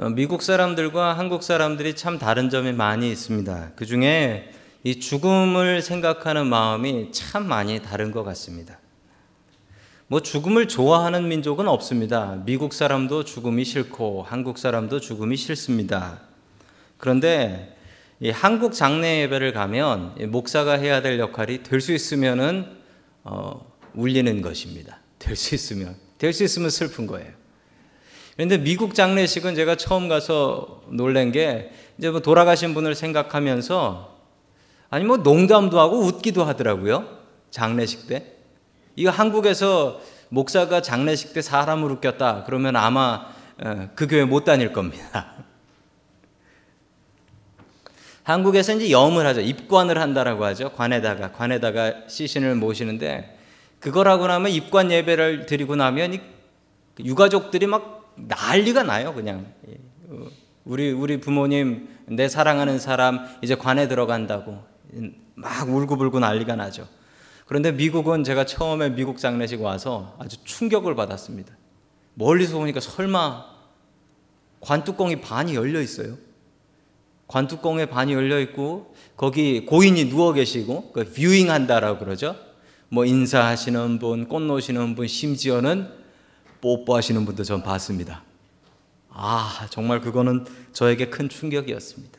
어, 미국 사람들과 한국 사람들이 참 다른 점이 많이 있습니다. 그 중에 이 죽음을 생각하는 마음이 참 많이 다른 것 같습니다. 뭐 죽음을 좋아하는 민족은 없습니다. 미국 사람도 죽음이 싫고 한국 사람도 죽음이 싫습니다. 그런데 이 한국 장례 예배를 가면 목사가 해야 될 역할이 될 수 있으면은 어, 울리는 것입니다. 될 수 있으면 될 수 있으면 슬픈 거예요. 그런데 미국 장례식은 제가 처음 가서 놀란 게 이제 뭐 돌아가신 분을 생각하면서 아니 뭐 농담도 하고 웃기도 하더라고요. 장례식 때. 이거 한국에서 목사가 장례식 때 사람을 웃겼다 그러면 아마 어, 그 교회 못 다닐 겁니다. 한국에서 이제 염을 하죠. 입관을 한다라고 하죠. 관에다가 관에다가 시신을 모시는데 그거라고 나면 입관 예배를 드리고 나면 유가족들이 막 난리가 나요. 그냥 어, 우리 우리 부모님 내 사랑하는 사람 이제 관에 들어간다고 막 울고불고 난리가 나죠. 그런데 미국은 제가 처음에 미국 장례식 와서 아주 충격을 받았습니다. 멀리서 보니까 설마 관뚜껑이 반이 열려 있어요. 관뚜껑에 반이 열려 있고 거기 고인이 누워 계시고 그 뷰잉 한다라고 그러죠. 뭐 인사하시는 분, 꽃 놓으시는 분, 심지어는 뽀뽀하시는 분도 전 봤습니다. 아, 정말 그거는 저에게 큰 충격이었습니다.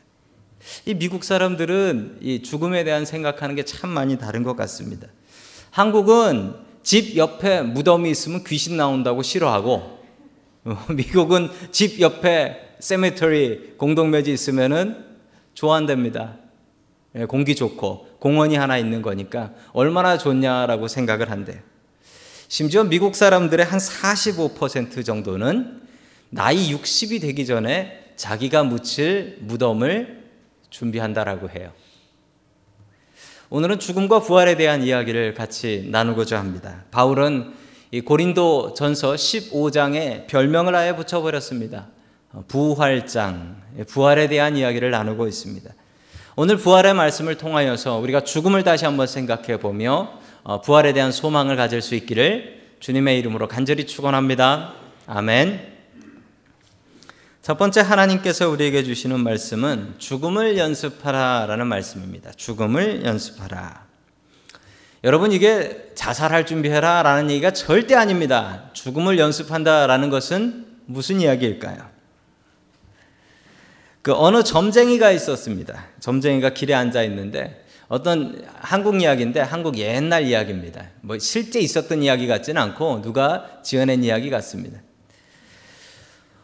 이 미국 사람들은 이 죽음에 대한 생각하는 게 참 많이 다른 것 같습니다. 한국은 집 옆에 무덤이 있으면 귀신 나온다고 싫어하고 미국은 집 옆에 세메터리 공동묘지 있으면은 좋아한답니다. 예, 공기 좋고 공원이 하나 있는 거니까 얼마나 좋냐라고 생각을 한대. 심지어 미국 사람들의 한 45% 정도는 나이 60이 되기 전에 자기가 묻힐 무덤을 준비한다라고 해요. 오늘은 죽음과 부활에 대한 이야기를 같이 나누고자 합니다. 바울은 이 고린도 전서 15장에 별명을 아예 붙여버렸습니다. 부활장, 부활에 대한 이야기를 나누고 있습니다. 오늘 부활의 말씀을 통하여서 우리가 죽음을 다시 한번 생각해 보며 어, 부활에 대한 소망을 가질 수 있기를 주님의 이름으로 간절히 축원합니다. 아멘. 첫 번째 하나님께서 우리에게 주시는 말씀은 죽음을 연습하라라는 말씀입니다. 죽음을 연습하라. 여러분 이게 자살할 준비해라라는 얘기가 절대 아닙니다. 죽음을 연습한다라는 것은 무슨 이야기일까요? 그 어느 점쟁이가 있었습니다. 점쟁이가 길에 앉아 있는데 어떤 한국 이야기인데 한국 옛날 이야기입니다. 뭐 실제 있었던 이야기 같지는 않고 누가 지어낸 이야기 같습니다.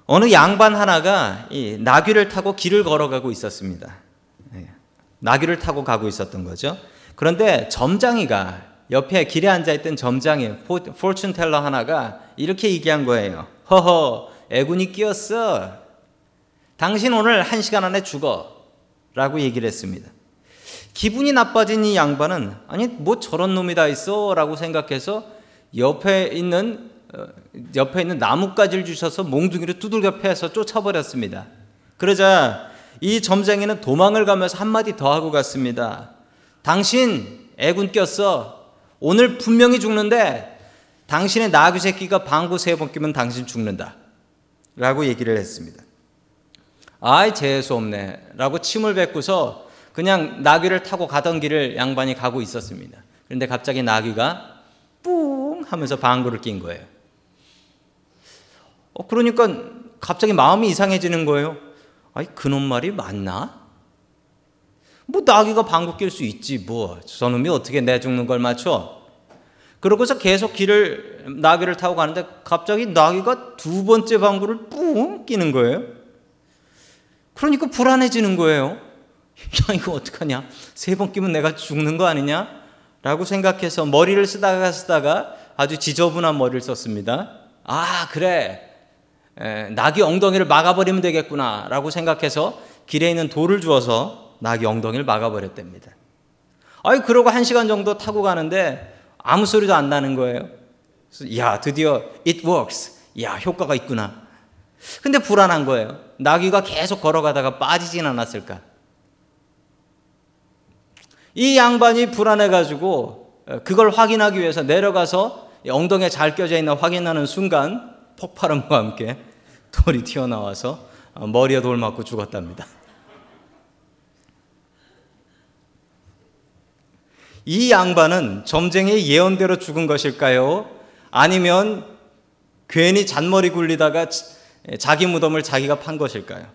어느 양반 하나가 이 나귀를 타고 길을 걸어가고 있었습니다. 예, 나귀를 타고 가고 있었던 거죠. 그런데 점장이가 옆에 길에 앉아 있던 점장이 포춘 텔러 하나가 이렇게 얘기한 거예요. 허허 애군이 끼었어. 당신 오늘 한 시간 안에 죽어. 라고 얘기를 했습니다. 기분이 나빠진 이 양반은 아니 뭐 저런 놈이 다 있어 라고 생각해서 옆에 있는 어, 옆에 있는 나뭇가지를 주셔서 몽둥이를 두들겨 패서 쫓아버렸습니다. 그러자 이 점쟁이는 도망을 가면서 한마디 더 하고 갔습니다. 당신 애군 꼈어. 오늘 분명히 죽는데 당신의 나귀 새끼가 방구 세 번 끼면 당신 죽는다. 라고 얘기를 했습니다. 아이, 재수 없네. 라고 침을 뱉고서 그냥 나귀를 타고 가던 길을 양반이 가고 있었습니다. 그런데 갑자기 나귀가 뿡 하면서 방구를 낀 거예요. 어, 그러니까 갑자기 마음이 이상해지는 거예요. 아이, 그놈 말이 맞나? 뭐 나귀가 방구 낄 수 있지 뭐 저놈이 어떻게 내 죽는 걸 맞춰? 그러고서 계속 길을 나귀를 타고 가는데 갑자기 나귀가 두 번째 방구를 뿡 끼는 거예요. 그러니까 불안해지는 거예요. 야 이거 어떡하냐? 세 번 끼면 내가 죽는 거 아니냐? 라고 생각해서 머리를 쓰다가 쓰다가 아주 지저분한 머리를 썼습니다. 아 그래 에, 낙이 엉덩이를 막아버리면 되겠구나 라고 생각해서 길에 있는 돌을 주어서 낙이 엉덩이를 막아버렸답니다. 아이 그러고 한 시간 정도 타고 가는데 아무 소리도 안 나는 거예요. 야 드디어 it works. 야 효과가 있구나. 근데 불안한 거예요. 나귀가 계속 걸어가다가 빠지진 않았을까? 이 양반이 불안해가지고 그걸 확인하기 위해서 내려가서 엉덩이에 잘 껴져 있나 확인하는 순간 폭발음과 함께 돌이 튀어나와서 어, 머리에 돌 맞고 죽었답니다. 이 양반은 점쟁이의 예언대로 죽은 것일까요? 아니면 괜히 잔머리 굴리다가 자기 무덤을 자기가 판 것일까요?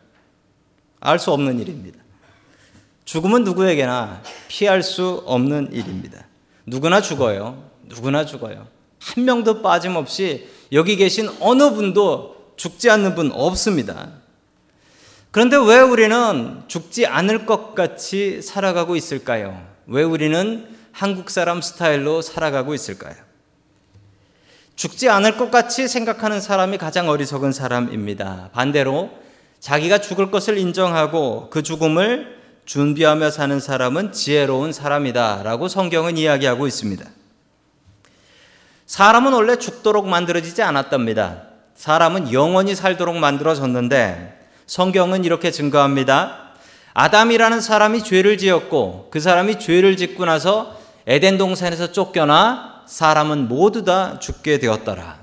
알 수 없는 일입니다. 죽음은 누구에게나 피할 수 없는 일입니다. 누구나 죽어요. 누구나 죽어요. 한 명도 빠짐없이 여기 계신 어느 분도 죽지 않는 분 없습니다. 그런데 왜 우리는 죽지 않을 것 같이 살아가고 있을까요? 왜 우리는 한국 사람 스타일로 살아가고 있을까요? 죽지 않을 것 같이 생각하는 사람이 가장 어리석은 사람입니다. 반대로 자기가 죽을 것을 인정하고 그 죽음을 준비하며 사는 사람은 지혜로운 사람이다. 라고 성경은 이야기하고 있습니다. 사람은 원래 죽도록 만들어지지 않았답니다. 사람은 영원히 살도록 만들어졌는데 성경은 이렇게 증거합니다. 아담이라는 사람이 죄를 지었고 그 사람이 죄를 짓고 나서 에덴 동산에서 쫓겨나 사람은 모두 다 죽게 되었더라.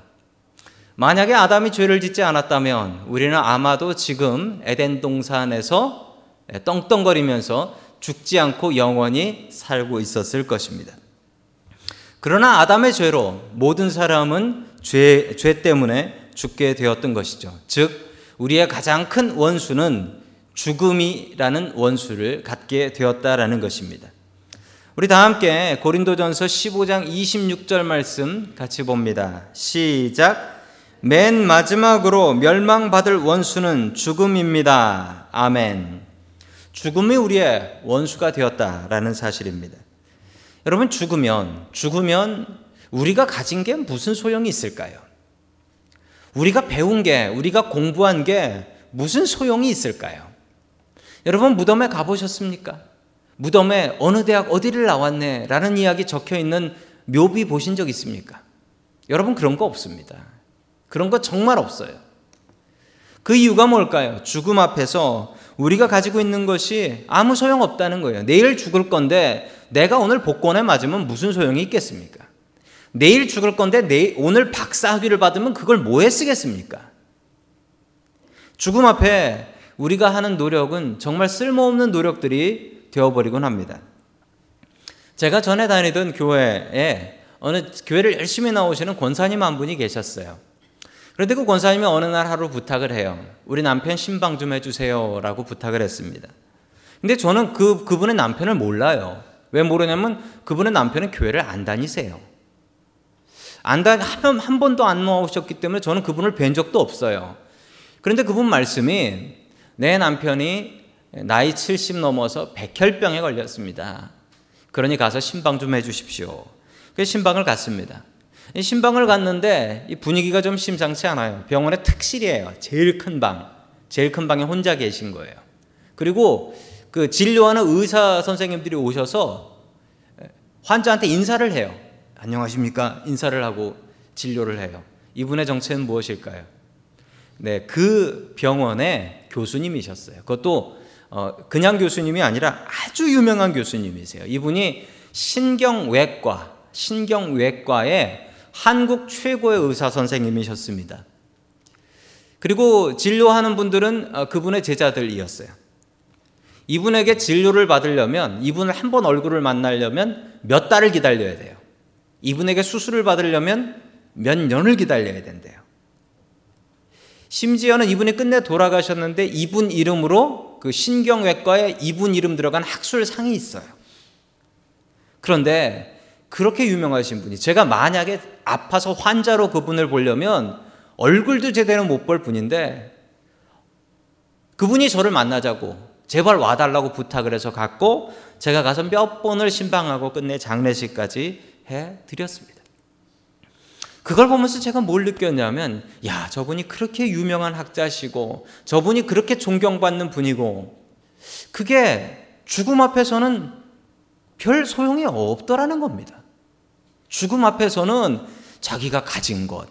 만약에 아담이 죄를 짓지 않았다면 우리는 아마도 지금 에덴 동산에서 떵떵거리면서 죽지 않고 영원히 살고 있었을 것입니다. 그러나 아담의 죄로 모든 사람은 죄, 죄 때문에 죽게 되었던 것이죠. 즉, 우리의 가장 큰 원수는 죽음이라는 원수를 갖게 되었다라는 것입니다. 우리 다 함께 고린도전서 15장 26절 말씀 같이 봅니다. 시작. 맨 마지막으로 멸망받을 원수는 죽음입니다. 아멘. 죽음이 우리의 원수가 되었다라는 사실입니다. 여러분 죽으면 죽으면 우리가 가진 게 무슨 소용이 있을까요? 우리가 배운 게 우리가 공부한 게 무슨 소용이 있을까요? 여러분 무덤에 가보셨습니까? 무덤에 어느 대학 어디를 나왔네 라는 이야기 적혀 있는 묘비 보신 적 있습니까? 여러분 그런 거 없습니다. 그런 거 정말 없어요. 그 이유가 뭘까요? 죽음 앞에서 우리가 가지고 있는 것이 아무 소용 없다는 거예요. 내일 죽을 건데 내가 오늘 복권에 맞으면 무슨 소용이 있겠습니까? 내일 죽을 건데 내일, 오늘 박사 학위를 받으면 그걸 뭐에 쓰겠습니까? 죽음 앞에 우리가 하는 노력은 정말 쓸모없는 노력들이 되어버리곤 합니다. 제가 전에 다니던 교회에 어느 교회를 열심히 나오시는 권사님 한 분이 계셨어요. 그런데 그 권사님이 어느 날 하루 부탁을 해요. 우리 남편 신방 좀 해주세요. 라고 부탁을 했습니다. 근데 저는 그, 그분의 남편을 몰라요. 왜 모르냐면 그분의 남편은 교회를 안 다니세요. 안 다, 한, 한 번도 안 나오셨기 때문에 저는 그분을 뵌 적도 없어요. 그런데 그분 말씀이 내 남편이 나이 70 넘어서 백혈병에 걸렸습니다. 그러니 가서 신방 좀 해주십시오. 그래서 신방을 갔습니다. 신방을 갔는데 이 분위기가 좀 심상치 않아요. 병원의 특실이에요. 제일 큰 방. 제일 큰 방에 혼자 계신 거예요. 그리고 그 진료하는 의사 선생님들이 오셔서 환자한테 인사를 해요. 안녕하십니까? 인사를 하고 진료를 해요. 이분의 정체는 무엇일까요? 네, 그 병원의 교수님이셨어요. 그것도 어, 그냥 교수님이 아니라 아주 유명한 교수님이세요. 이분이 신경외과, 신경외과의 한국 최고의 의사 선생님이셨습니다. 그리고 진료하는 분들은 어, 그분의 제자들이었어요. 이분에게 진료를 받으려면 이분을 한 번 얼굴을 만나려면 몇 달을 기다려야 돼요. 이분에게 수술을 받으려면 몇 년을 기다려야 된대요. 심지어는 이분이 끝내 돌아가셨는데 이분 이름으로 그 신경외과에 이분 이름 들어간 학술상이 있어요. 그런데 그렇게 유명하신 분이 제가 만약에 아파서 환자로 그분을 보려면 얼굴도 제대로 못 볼 분인데 그분이 저를 만나자고 제발 와달라고 부탁을 해서 갔고 제가 가서 몇 번을 신방하고 끝내 장례식까지 해 드렸습니다. 그걸 보면서 제가 뭘 느꼈냐면 야 저분이 그렇게 유명한 학자시고 저분이 그렇게 존경받는 분이고 그게 죽음 앞에서는 별 소용이 없더라는 겁니다. 죽음 앞에서는 자기가 가진 것,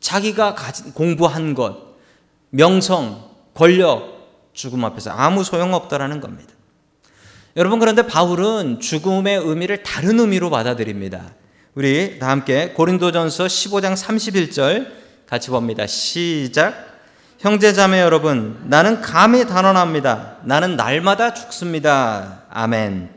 자기가 가진, 공부한 것, 명성, 권력, 죽음 앞에서 아무 소용 없다라는 겁니다. 여러분, 그런데 바울은 죽음의 의미를 다른 의미로 받아들입니다. 우리 다 함께 고린도전서 15장 31절 같이 봅니다. 시작. 형제 자매 여러분, 나는 감히 단언합니다. 나는 날마다 죽습니다. 아멘.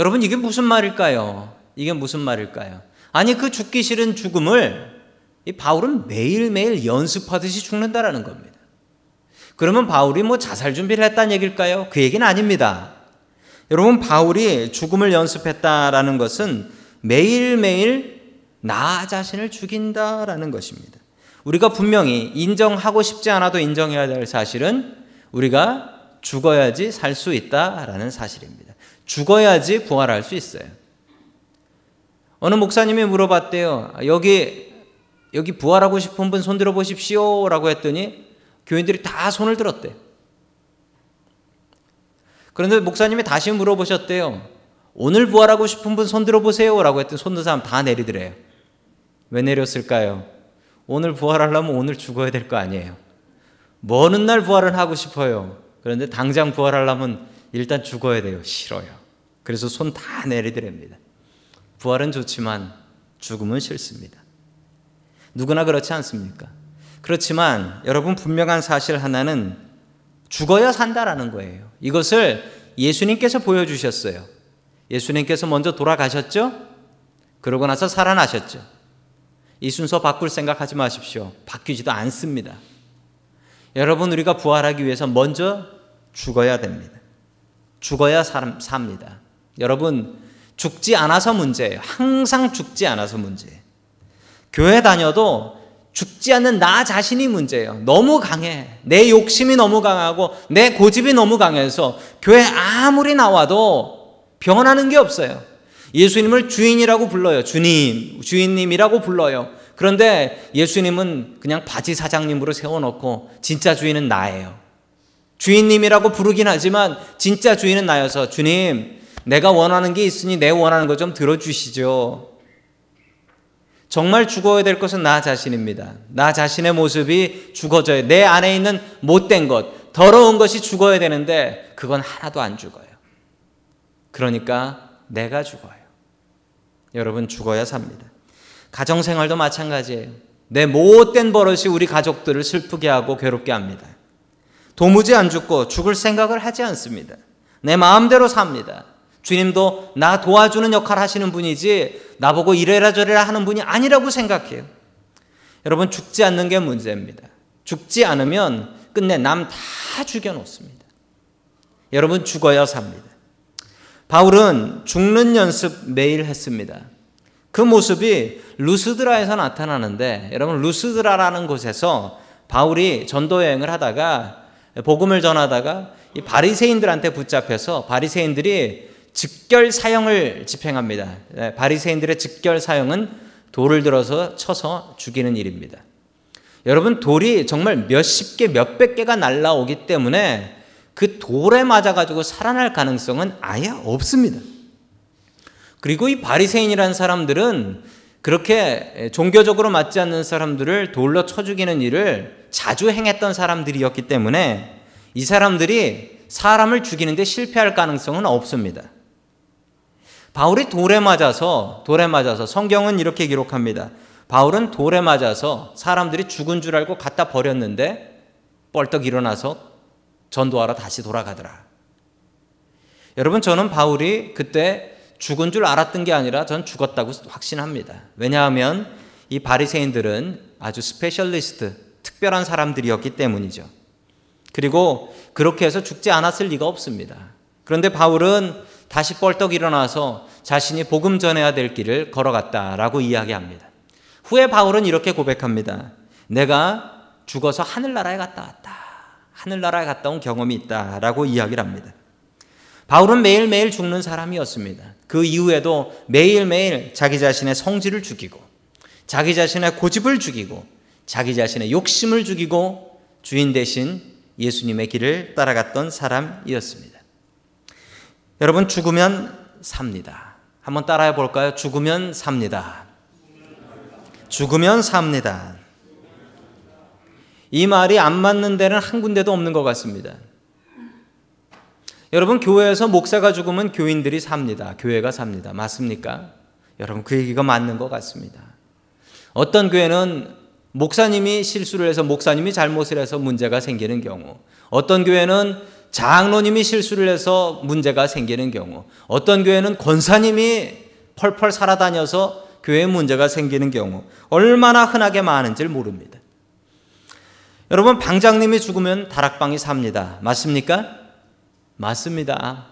여러분, 이게 무슨 말일까요? 이게 무슨 말일까요? 아니, 그 죽기 싫은 죽음을 이 바울은 매일매일 연습하듯이 죽는다라는 겁니다. 그러면 바울이 뭐 자살 준비를 했다는 얘기일까요? 그 얘기는 아닙니다. 여러분, 바울이 죽음을 연습했다라는 것은 매일매일 나 자신을 죽인다라는 것입니다. 우리가 분명히 인정하고 싶지 않아도 인정해야 될 사실은 우리가 죽어야지 살 수 있다라는 사실입니다. 죽어야지 부활할 수 있어요. 어느 목사님이 물어봤대요. 여기 여기 부활하고 싶은 분 손 들어 보십시오라고 했더니 교인들이 다 손을 들었대. 그런데 목사님이 다시 물어보셨대요. 오늘 부활하고 싶은 분 손 들어 보세요라고 했더니 손든 사람 다 내리더래요. 왜 내렸을까요? 오늘 부활하려면 오늘 죽어야 될 거 아니에요. 먼 날 부활을 하고 싶어요. 그런데 당장 부활하려면 일단 죽어야 돼요. 싫어요. 그래서 손 다 내리더랍니다. 부활은 좋지만 죽음은 싫습니다. 누구나 그렇지 않습니까? 그렇지만 여러분 분명한 사실 하나는 죽어야 산다라는 거예요. 이것을 예수님께서 보여주셨어요. 예수님께서 먼저 돌아가셨죠? 그러고 나서 살아나셨죠. 이 순서 바꿀 생각하지 마십시오. 바뀌지도 않습니다. 여러분, 우리가 부활하기 위해서 먼저 죽어야 됩니다. 죽어야 사람, 삽니다. 여러분, 죽지 않아서 문제예요. 항상 죽지 않아서 문제예요. 교회 다녀도 죽지 않는 나 자신이 문제예요. 너무 강해. 내 욕심이 너무 강하고 내 고집이 너무 강해서 교회 아무리 나와도 변하는 게 없어요. 예수님을 주인이라고 불러요. 주님, 주인님이라고 불러요. 그런데 예수님은 그냥 바지 사장님으로 세워놓고 진짜 주인은 나예요. 주인님이라고 부르긴 하지만 진짜 주인은 나여서 주님, 내가 원하는 게 있으니 내 원하는 거 좀 들어주시죠. 정말 죽어야 될 것은 나 자신입니다. 나 자신의 모습이 죽어져요. 내 안에 있는 못된 것, 더러운 것이 죽어야 되는데 그건 하나도 안 죽어요. 그러니까 내가 죽어요. 여러분 죽어야 삽니다. 가정 생활도 마찬가지예요. 내 못된 버릇이 우리 가족들을 슬프게 하고 괴롭게 합니다. 도무지 안 죽고 죽을 생각을 하지 않습니다. 내 마음대로 삽니다. 주님도 나 도와주는 역할 하시는 분이지 나보고 이래라 저래라 하는 분이 아니라고 생각해요. 여러분 죽지 않는 게 문제입니다. 죽지 않으면 끝내 남 다 죽여 놓습니다. 여러분 죽어야 삽니다. 바울은 죽는 연습 매일 했습니다. 그 모습이 루스드라에서 나타나는데 여러분 루스드라라는 곳에서 바울이 전도 여행을 하다가 복음을 전하다가 이 바리새인들한테 붙잡혀서 바리새인들이 즉결 사형을 집행합니다. 네, 바리새인들의 즉결 사형은 돌을 들어서 쳐서 죽이는 일입니다. 여러분 돌이 정말 몇십 개, 몇백 개가 날라오기 때문에 그 돌에 맞아 가지고 살아날 가능성은 아예 없습니다. 그리고 이 바리새인이라는 사람들은 그렇게 종교적으로 맞지 않는 사람들을 돌로 쳐 죽이는 일을 자주 행했던 사람들이었기 때문에 이 사람들이 사람을 죽이는데 실패할 가능성은 없습니다. 바울이 돌에 맞아서 돌에 맞아서 성경은 이렇게 기록합니다. 바울은 돌에 맞아서 사람들이 죽은 줄 알고 갖다 버렸는데 뻘떡 일어나서 전도하러 다시 돌아가더라. 여러분 저는 바울이 그때 죽은 줄 알았던 게 아니라 전 죽었다고 확신합니다. 왜냐하면 이 바리새인들은 아주 specialist, 특별한 사람들이었기 때문이죠. 그리고 그렇게 해서 죽지 않았을 리가 없습니다. 그런데 바울은 다시 뻘떡 일어나서 자신이 복음 전해야 될 길을 걸어갔다라고 이야기합니다. 후에 바울은 이렇게 고백합니다. 내가 죽어서 하늘나라에 갔다 왔다. 하늘나라에 갔다 온 경험이 있다라고 이야기를 합니다. 바울은 매일매일 죽는 사람이었습니다. 그 이후에도 매일매일 자기 자신의 성질을 죽이고, 자기 자신의 고집을 죽이고, 자기 자신의 욕심을 죽이고, 주인 대신 예수님의 길을 따라갔던 사람이었습니다. 여러분, 죽으면 삽니다. 한번 따라해 볼까요? 죽으면 삽니다. 죽으면 삽니다. 이 말이 안 맞는 데는 한 군데도 없는 것 같습니다. 여러분, 교회에서 목사가 죽으면 교인들이 삽니다. 교회가 삽니다. 맞습니까? 여러분, 그 얘기가 맞는 것 같습니다. 어떤 교회는 목사님이 실수를 해서 목사님이 잘못을 해서 문제가 생기는 경우, 어떤 교회는 장로님이 실수를 해서 문제가 생기는 경우, 어떤 교회는 권사님이 펄펄 살아다녀서 교회에 문제가 생기는 경우, 얼마나 흔하게 많은지 모릅니다. 여러분, 방장님이 죽으면 다락방이 삽니다. 맞습니까? 맞습니다.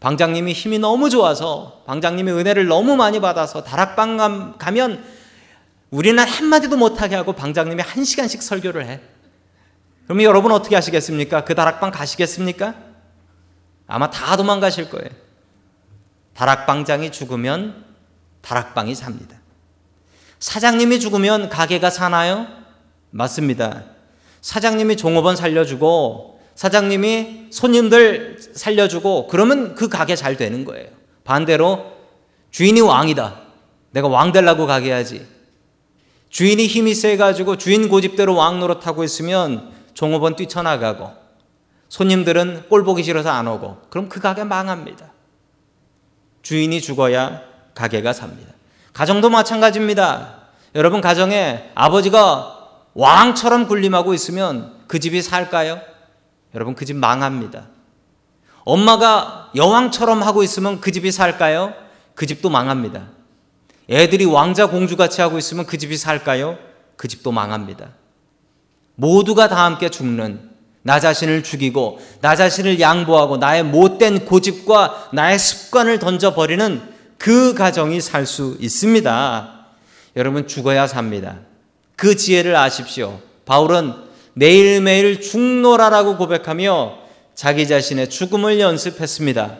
방장님이 힘이 너무 좋아서, 방장님이 은혜를 너무 많이 받아서 다락방 가면 우리는 한마디도 못하게 하고 방장님이 한 시간씩 설교를 해. 그러면 여러분 어떻게 하시겠습니까? 그 다락방 가시겠습니까? 아마 다 도망가실 거예요. 다락방장이 죽으면 다락방이 삽니다. 사장님이 죽으면 가게가 사나요? 맞습니다. 사장님이 종업원 살려주고 사장님이 손님들 살려주고 그러면 그 가게 잘 되는 거예요. 반대로 주인이 왕이다. 내가 왕 되려고 가게 하지. 주인이 힘이 세가지고 주인 고집대로 왕 노릇하고 있으면 종업원 뛰쳐나가고 손님들은 꼴 보기 싫어서 안 오고 그럼 그 가게 망합니다. 주인이 죽어야 가게가 삽니다. 가정도 마찬가지입니다. 여러분 가정에 아버지가 왕처럼 군림하고 있으면 그 집이 살까요? 여러분 그 집 망합니다. 엄마가 여왕처럼 하고 있으면 그 집이 살까요? 그 집도 망합니다. 애들이 왕자 공주같이 하고 있으면 그 집이 살까요? 그 집도 망합니다. 모두가 다 함께 죽는 나 자신을 죽이고 나 자신을 양보하고 나의 못된 고집과 나의 습관을 던져버리는 그 가정이 살 수 있습니다. 여러분 죽어야 삽니다. 그 지혜를 아십시오. 바울은 매일매일 죽노라라고 고백하며 자기 자신의 죽음을 연습했습니다.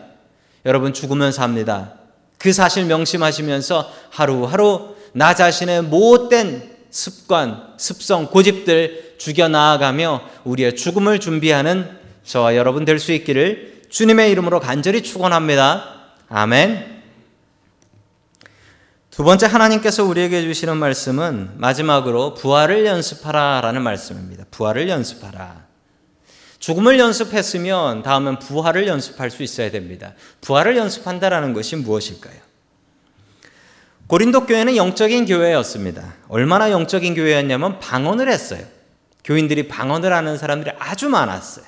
여러분 죽으면 삽니다. 그 사실 명심하시면서 하루하루 나 자신의 못된 습관, 습성, 고집들 죽여 나아가며 우리의 죽음을 준비하는 저와 여러분 될 수 있기를 주님의 이름으로 간절히 축원합니다. 아멘. 두 번째 하나님께서 우리에게 주시는 말씀은 마지막으로 부활을 연습하라라는 말씀입니다. 부활을 연습하라. 죽음을 연습했으면 다음은 부활을 연습할 수 있어야 됩니다. 부활을 연습한다라는 것이 무엇일까요? 고린도 교회는 영적인 교회였습니다. 얼마나 영적인 교회였냐면 방언을 했어요. 교인들이 방언을 하는 사람들이 아주 많았어요.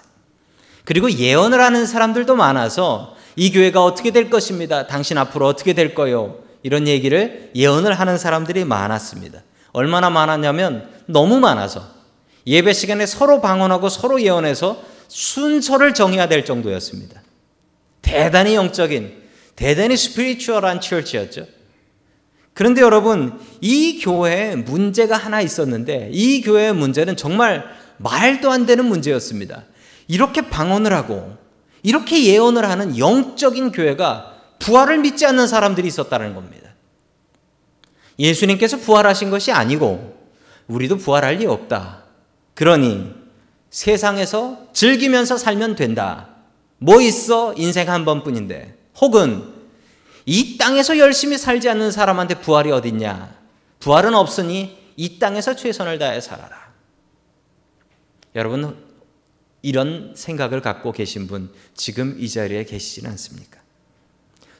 그리고 예언을 하는 사람들도 많아서 이 교회가 어떻게 될 것입니다. 당신 앞으로 어떻게 될 거요? 이런 얘기를 예언을 하는 사람들이 많았습니다. 얼마나 많았냐면 너무 많아서 예배 시간에 서로 방언하고 서로 예언해서 순서를 정해야 될 정도였습니다. 대단히 영적인, 대단히 스피리추얼한 처치였죠. 그런데 여러분, 이 교회에 문제가 하나 있었는데 이 교회의 문제는 정말 말도 안 되는 문제였습니다. 이렇게 방언을 하고 이렇게 예언을 하는 영적인 교회가 부활을 믿지 않는 사람들이 있었다는 겁니다. 예수님께서 부활하신 것이 아니고 우리도 부활할 리 없다. 그러니 세상에서 즐기면서 살면 된다. 뭐 있어? 인생 한 번뿐인데. 혹은 이 땅에서 열심히 살지 않는 사람한테 부활이 어딨냐? 부활은 없으니 이 땅에서 최선을 다해 살아라. 여러분, 이런 생각을 갖고 계신 분 지금 이 자리에 계시진 않습니까?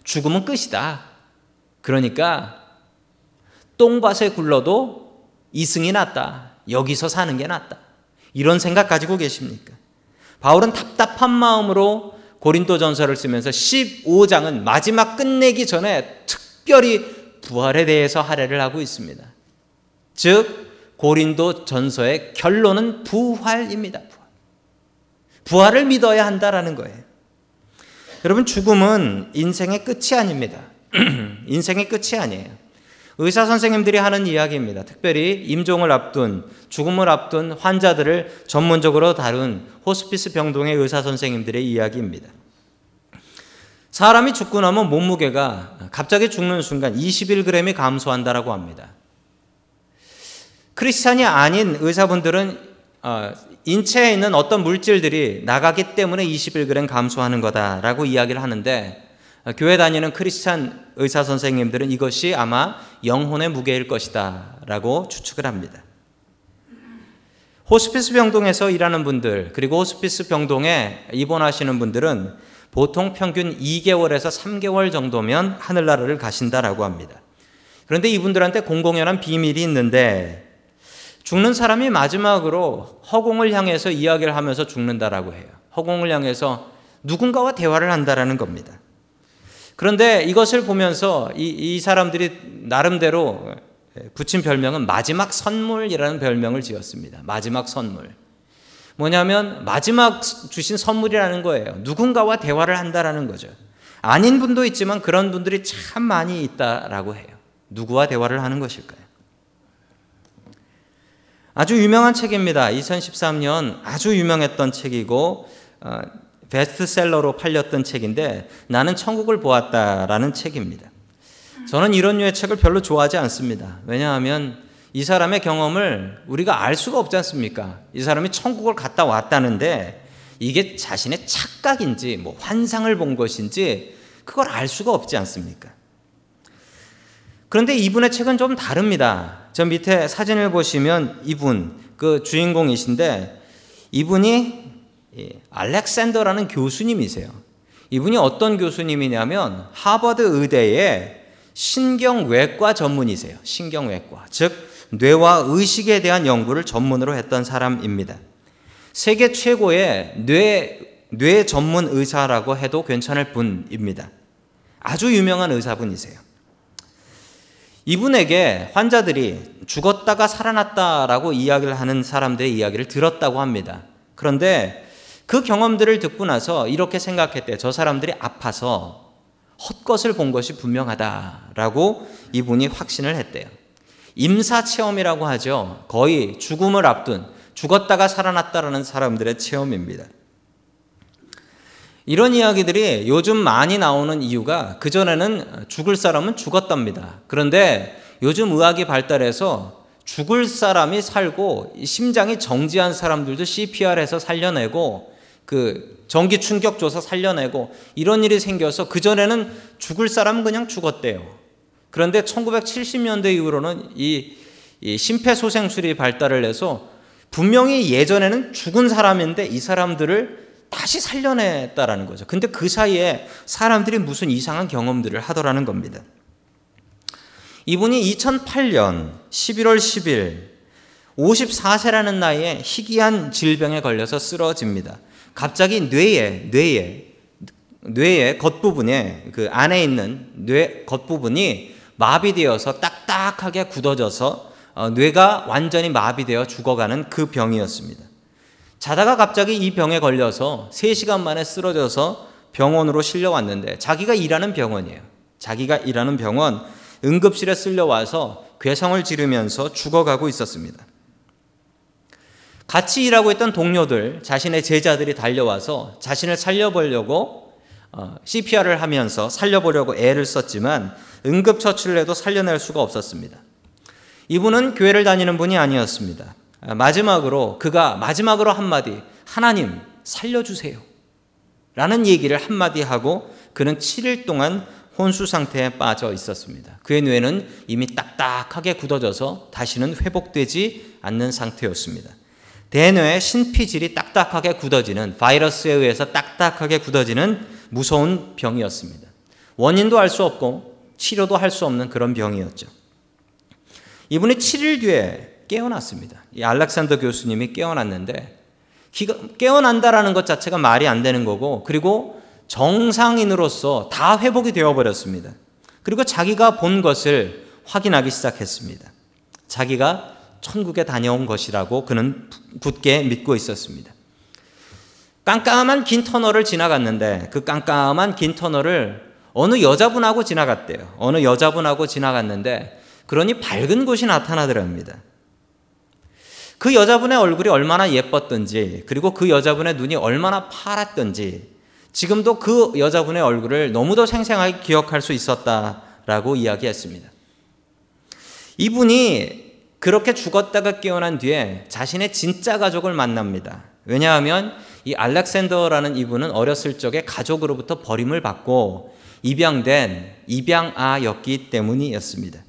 죽으면 끝이다. 그러니까 똥밭에 굴러도 이승이 낫다. 여기서 사는 게 낫다. 이런 생각 가지고 계십니까? 바울은 답답한 마음으로 고린도 전서를 쓰면서 15장은 마지막 끝내기 전에 특별히 부활에 대해서 할애를 하고 있습니다. 즉, 고린도 전서의 결론은 부활입니다. 부활. 부활을 믿어야 한다라는 거예요. 여러분 죽음은 인생의 끝이 아닙니다. 인생의 끝이 아니에요. 의사 선생님들이 하는 이야기입니다. 특별히 임종을 앞둔 죽음을 앞둔 환자들을 전문적으로 다룬 호스피스 병동의 의사 선생님들의 이야기입니다. 사람이 죽고 나면 몸무게가 갑자기 죽는 순간 21g이 감소한다라고 합니다. 크리스찬이 아닌 의사분들은 어, 인체에 있는 어떤 물질들이 나가기 때문에 21g 감소하는 거다라고 이야기를 하는데 어, 교회 다니는 크리스찬 의사 선생님들은 이것이 아마 영혼의 무게일 것이다라고 추측을 합니다. 호스피스 병동에서 일하는 분들 그리고 호스피스 병동에 입원하시는 분들은 보통 평균 2개월에서 3개월 정도면 하늘나라를 가신다라고 합니다. 그런데 이분들한테 공공연한 비밀이 있는데 죽는 사람이 마지막으로 허공을 향해서 이야기를 하면서 죽는다라고 해요. 허공을 향해서 누군가와 대화를 한다라는 겁니다. 그런데 이것을 보면서 이, 이 사람들이 나름대로 붙인 별명은 마지막 선물이라는 별명을 지었습니다. 마지막 선물. 뭐냐면 마지막 주신 선물이라는 거예요. 누군가와 대화를 한다라는 거죠. 아닌 분도 있지만 그런 분들이 참 많이 있다라고 해요. 누구와 대화를 하는 것일까요? 아주 유명한 책입니다. 2013년 아주 유명했던 책이고 어, 베스트셀러로 팔렸던 책인데 나는 천국을 보았다라는 책입니다. 저는 이런 류의 책을 별로 좋아하지 않습니다. 왜냐하면 이 사람의 경험을 우리가 알 수가 없지 않습니까? 이 사람이 천국을 갔다 왔다는데 이게 자신의 착각인지 뭐 환상을 본 것인지 그걸 알 수가 없지 않습니까? 그런데 이분의 책은 좀 다릅니다. 저 밑에 사진을 보시면 이분 그 주인공이신데 이분이 알렉산더라는 교수님이세요. 이분이 어떤 교수님이냐면 하버드 의대의 신경외과 전문이세요. 신경외과. 즉, 뇌와 의식에 대한 연구를 전문으로 했던 사람입니다. 세계 최고의 뇌, 뇌 전문 의사라고 해도 괜찮을 분입니다. 아주 유명한 의사분이세요. 이분에게 환자들이 죽었다가 살아났다라고 이야기를 하는 사람들의 이야기를 들었다고 합니다. 그런데 그 경험들을 듣고 나서 이렇게 생각했대요. 저 사람들이 아파서 헛것을 본 것이 분명하다라고 이분이 확신을 했대요. 임사 체험이라고 하죠. 거의 죽음을 앞둔 죽었다가 살아났다라는 사람들의 체험입니다. 이런 이야기들이 요즘 많이 나오는 이유가 그전에는 죽을 사람은 죽었답니다. 그런데 요즘 의학이 발달해서 죽을 사람이 살고 심장이 정지한 사람들도 CPR해서 살려내고 그 전기 충격 줘서 살려내고 이런 일이 생겨서 그전에는 죽을 사람은 그냥 죽었대요. 그런데 1970년대 이후로는 이, 이 심폐소생술이 발달을 해서 분명히 예전에는 죽은 사람인데 이 사람들을 다시 살려냈다라는 거죠. 근데 그 사이에 사람들이 무슨 이상한 경험들을 하더라는 겁니다. 이분이 2008년 11월 10일 54세라는 나이에 희귀한 질병에 걸려서 쓰러집니다. 갑자기 뇌에 뇌에 뇌의 겉부분에 그 안에 있는 뇌 겉부분이 마비되어서 딱딱하게 굳어져서 어, 뇌가 완전히 마비되어 죽어가는 그 병이었습니다. 자다가 갑자기 이 병에 걸려서 3시간 만에 쓰러져서 병원으로 실려왔는데 자기가 일하는 병원이에요. 자기가 일하는 병원 응급실에 쓸려와서 괴성을 지르면서 죽어가고 있었습니다. 같이 일하고 있던 동료들, 자신의 제자들이 달려와서 자신을 살려보려고 CPR을 어, 하면서 살려보려고 애를 썼지만 응급처치를 해도 살려낼 수가 없었습니다. 이분은 교회를 다니는 분이 아니었습니다. 마지막으로 그가 마지막으로 한마디 하나님 살려주세요. 라는 얘기를 한마디 하고 그는 7일 동안 혼수 상태에 빠져 있었습니다. 그의 뇌는 이미 딱딱하게 굳어져서 다시는 회복되지 않는 상태였습니다. 대뇌의 신피질이 딱딱하게 굳어지는 바이러스에 의해서 딱딱하게 굳어지는 무서운 병이었습니다. 원인도 알 수 없고 치료도 할 수 없는 그런 병이었죠. 이분이 7일 뒤에 깨어났습니다. 이 알렉산더 교수님이 깨어났는데 깨어난다라는 것 자체가 말이 안 되는 거고 그리고 정상인으로서 다 회복이 되어 버렸습니다. 그리고 자기가 본 것을 확인하기 시작했습니다. 자기가 천국에 다녀온 것이라고 그는 굳게 믿고 있었습니다. 깜깜한 긴 터널을 지나갔는데 그 깜깜한 긴 터널을 어느 여자분하고 지나갔대요. 어느 여자분하고 지나갔는데 그러니 밝은 곳이 나타나더랍니다. 그 여자분의 얼굴이 얼마나 예뻤던지 그리고 그 여자분의 눈이 얼마나 파랗던지 지금도 그 여자분의 얼굴을 너무도 생생하게 기억할 수 있었다라고 이야기했습니다. 이분이 그렇게 죽었다가 깨어난 뒤에 자신의 진짜 가족을 만납니다. 왜냐하면 이 알렉산더라는 이분은 어렸을 적에 가족으로부터 버림을 받고 입양된 입양아였기 때문이었습니다.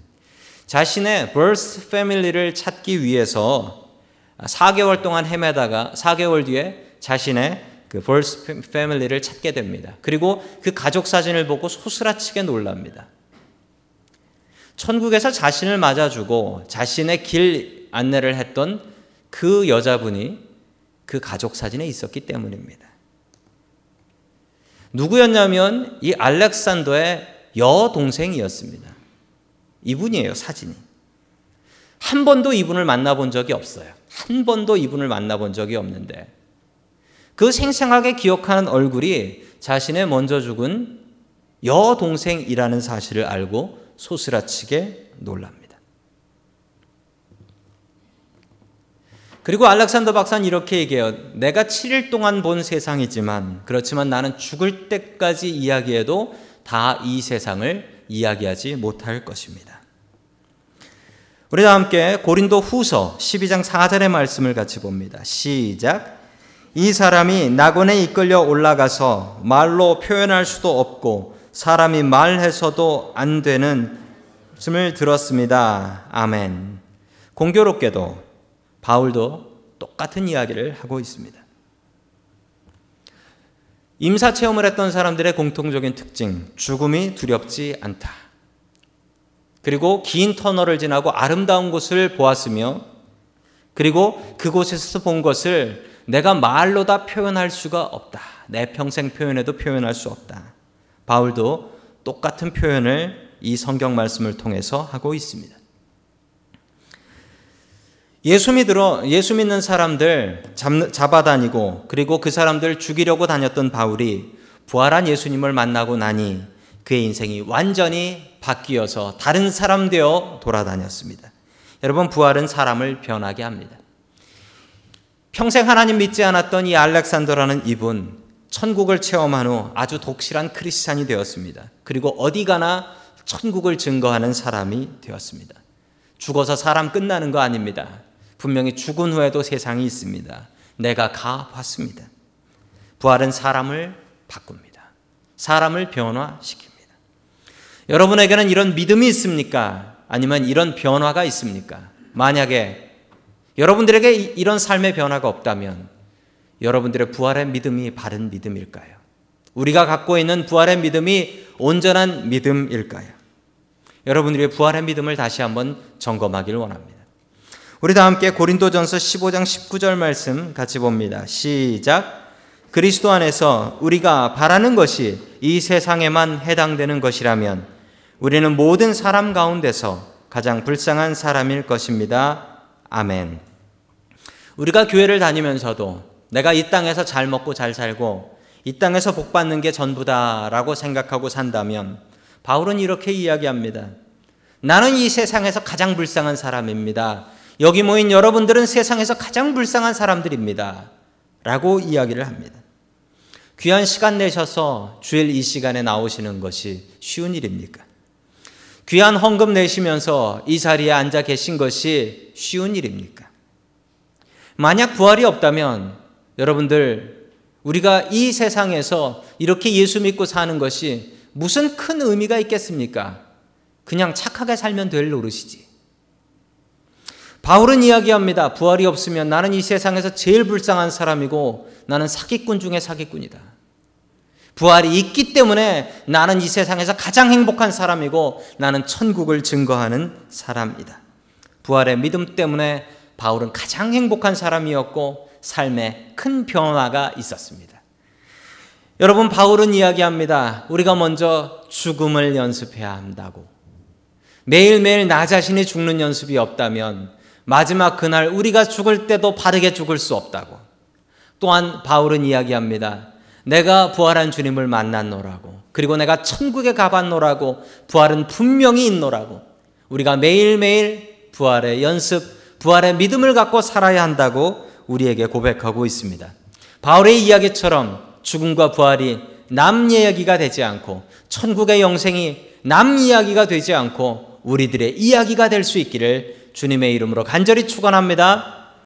자신의 birth family를 찾기 위해서 4개월 동안 헤매다가 4개월 뒤에 자신의 그 birth family를 찾게 됩니다. 그리고 그 가족 사진을 보고 소스라치게 놀랍니다. 천국에서 자신을 맞아주고 자신의 길 안내를 했던 그 여자분이 그 가족 사진에 있었기 때문입니다. 누구였냐면 이 알렉산더의 여동생이었습니다. 이분이에요, 사진이. 한 번도 이분을 만나본 적이 없어요. 한 번도 이분을 만나본 적이 없는데 그 생생하게 기억하는 얼굴이 자신의 먼저 죽은 여동생이라는 사실을 알고 소스라치게 놀랍니다. 그리고 알렉산더 박사는 이렇게 얘기해요. 내가 7일 동안 본 세상이지만 그렇지만 나는 죽을 때까지 이야기해도 다 이 세상을 이야기하지 못할 것입니다. 우리 다 함께 고린도 후서 12장 4절의 말씀을 같이 봅니다. 시작. 이 사람이 낙원에 이끌려 올라가서 말로 표현할 수도 없고 사람이 말해서도 안 되는 말씀을 들었습니다. 아멘. 공교롭게도 바울도 똑같은 이야기를 하고 있습니다. 임사 체험을 했던 사람들의 공통적인 특징, 죽음이 두렵지 않다. 그리고 긴 터널을 지나고 아름다운 곳을 보았으며, 그리고 그곳에서 본 것을 내가 말로 다 표현할 수가 없다. 내 평생 표현해도 표현할 수 없다. 바울도 똑같은 표현을 이 성경 말씀을 통해서 하고 있습니다. 예수 믿으러 예수 믿는 사람들 잡아다니고 그리고 그 사람들 죽이려고 다녔던 바울이 부활한 예수님을 만나고 나니 그의 인생이 완전히 바뀌어서 다른 사람 되어 돌아다녔습니다. 여러분 부활은 사람을 변하게 합니다. 평생 하나님 믿지 않았던 이 알렉산더라는 이분 천국을 체험한 후 아주 독실한 크리스찬이 되었습니다. 그리고 어디 가나 천국을 증거하는 사람이 되었습니다. 죽어서 사람 끝나는 거 아닙니다. 분명히 죽은 후에도 세상이 있습니다. 내가 가 봤습니다. 부활은 사람을 바꿉니다. 사람을 변화시킵니다. 여러분에게는 이런 믿음이 있습니까? 아니면 이런 변화가 있습니까? 만약에 여러분들에게 이런 삶의 변화가 없다면 여러분들의 부활의 믿음이 바른 믿음일까요? 우리가 갖고 있는 부활의 믿음이 온전한 믿음일까요? 여러분들의 부활의 믿음을 다시 한번 점검하기를 원합니다. 우리 다 함께 고린도전서 15장 19절 말씀 같이 봅니다. 시작. 그리스도 안에서 우리가 바라는 것이 이 세상에만 해당되는 것이라면 우리는 모든 사람 가운데서 가장 불쌍한 사람일 것입니다. 아멘. 우리가 교회를 다니면서도 내가 이 땅에서 잘 먹고 잘 살고 이 땅에서 복 받는 게 전부다라고 생각하고 산다면 바울은 이렇게 이야기합니다. 나는 이 세상에서 가장 불쌍한 사람입니다. 여기 모인 여러분들은 세상에서 가장 불쌍한 사람들입니다. 라고 이야기를 합니다. 귀한 시간 내셔서 주일 이 시간에 나오시는 것이 쉬운 일입니까? 귀한 헌금 내시면서 이 자리에 앉아 계신 것이 쉬운 일입니까? 만약 부활이 없다면 여러분들 우리가 이 세상에서 이렇게 예수 믿고 사는 것이 무슨 큰 의미가 있겠습니까? 그냥 착하게 살면 될 노릇이지. 바울은 이야기합니다. 부활이 없으면 나는 이 세상에서 제일 불쌍한 사람이고 나는 사기꾼 중에 사기꾼이다. 부활이 있기 때문에 나는 이 세상에서 가장 행복한 사람이고 나는 천국을 증거하는 사람이다. 부활의 믿음 때문에 바울은 가장 행복한 사람이었고 삶에 큰 변화가 있었습니다. 여러분, 바울은 이야기합니다. 우리가 먼저 죽음을 연습해야 한다고. 매일매일 나 자신이 죽는 연습이 없다면 마지막 그날 우리가 죽을 때도 바르게 죽을 수 없다고. 또한 바울은 이야기합니다. 내가 부활한 주님을 만났노라고. 그리고 내가 천국에 가봤노라고. 부활은 분명히 있노라고. 우리가 매일매일 부활의 연습, 부활의 믿음을 갖고 살아야 한다고 우리에게 고백하고 있습니다. 바울의 이야기처럼 죽음과 부활이 남 이야기가 되지 않고 천국의 영생이 남 이야기가 되지 않고 우리들의 이야기가 될 수 있기를 주님의 이름으로 간절히 축원합니다.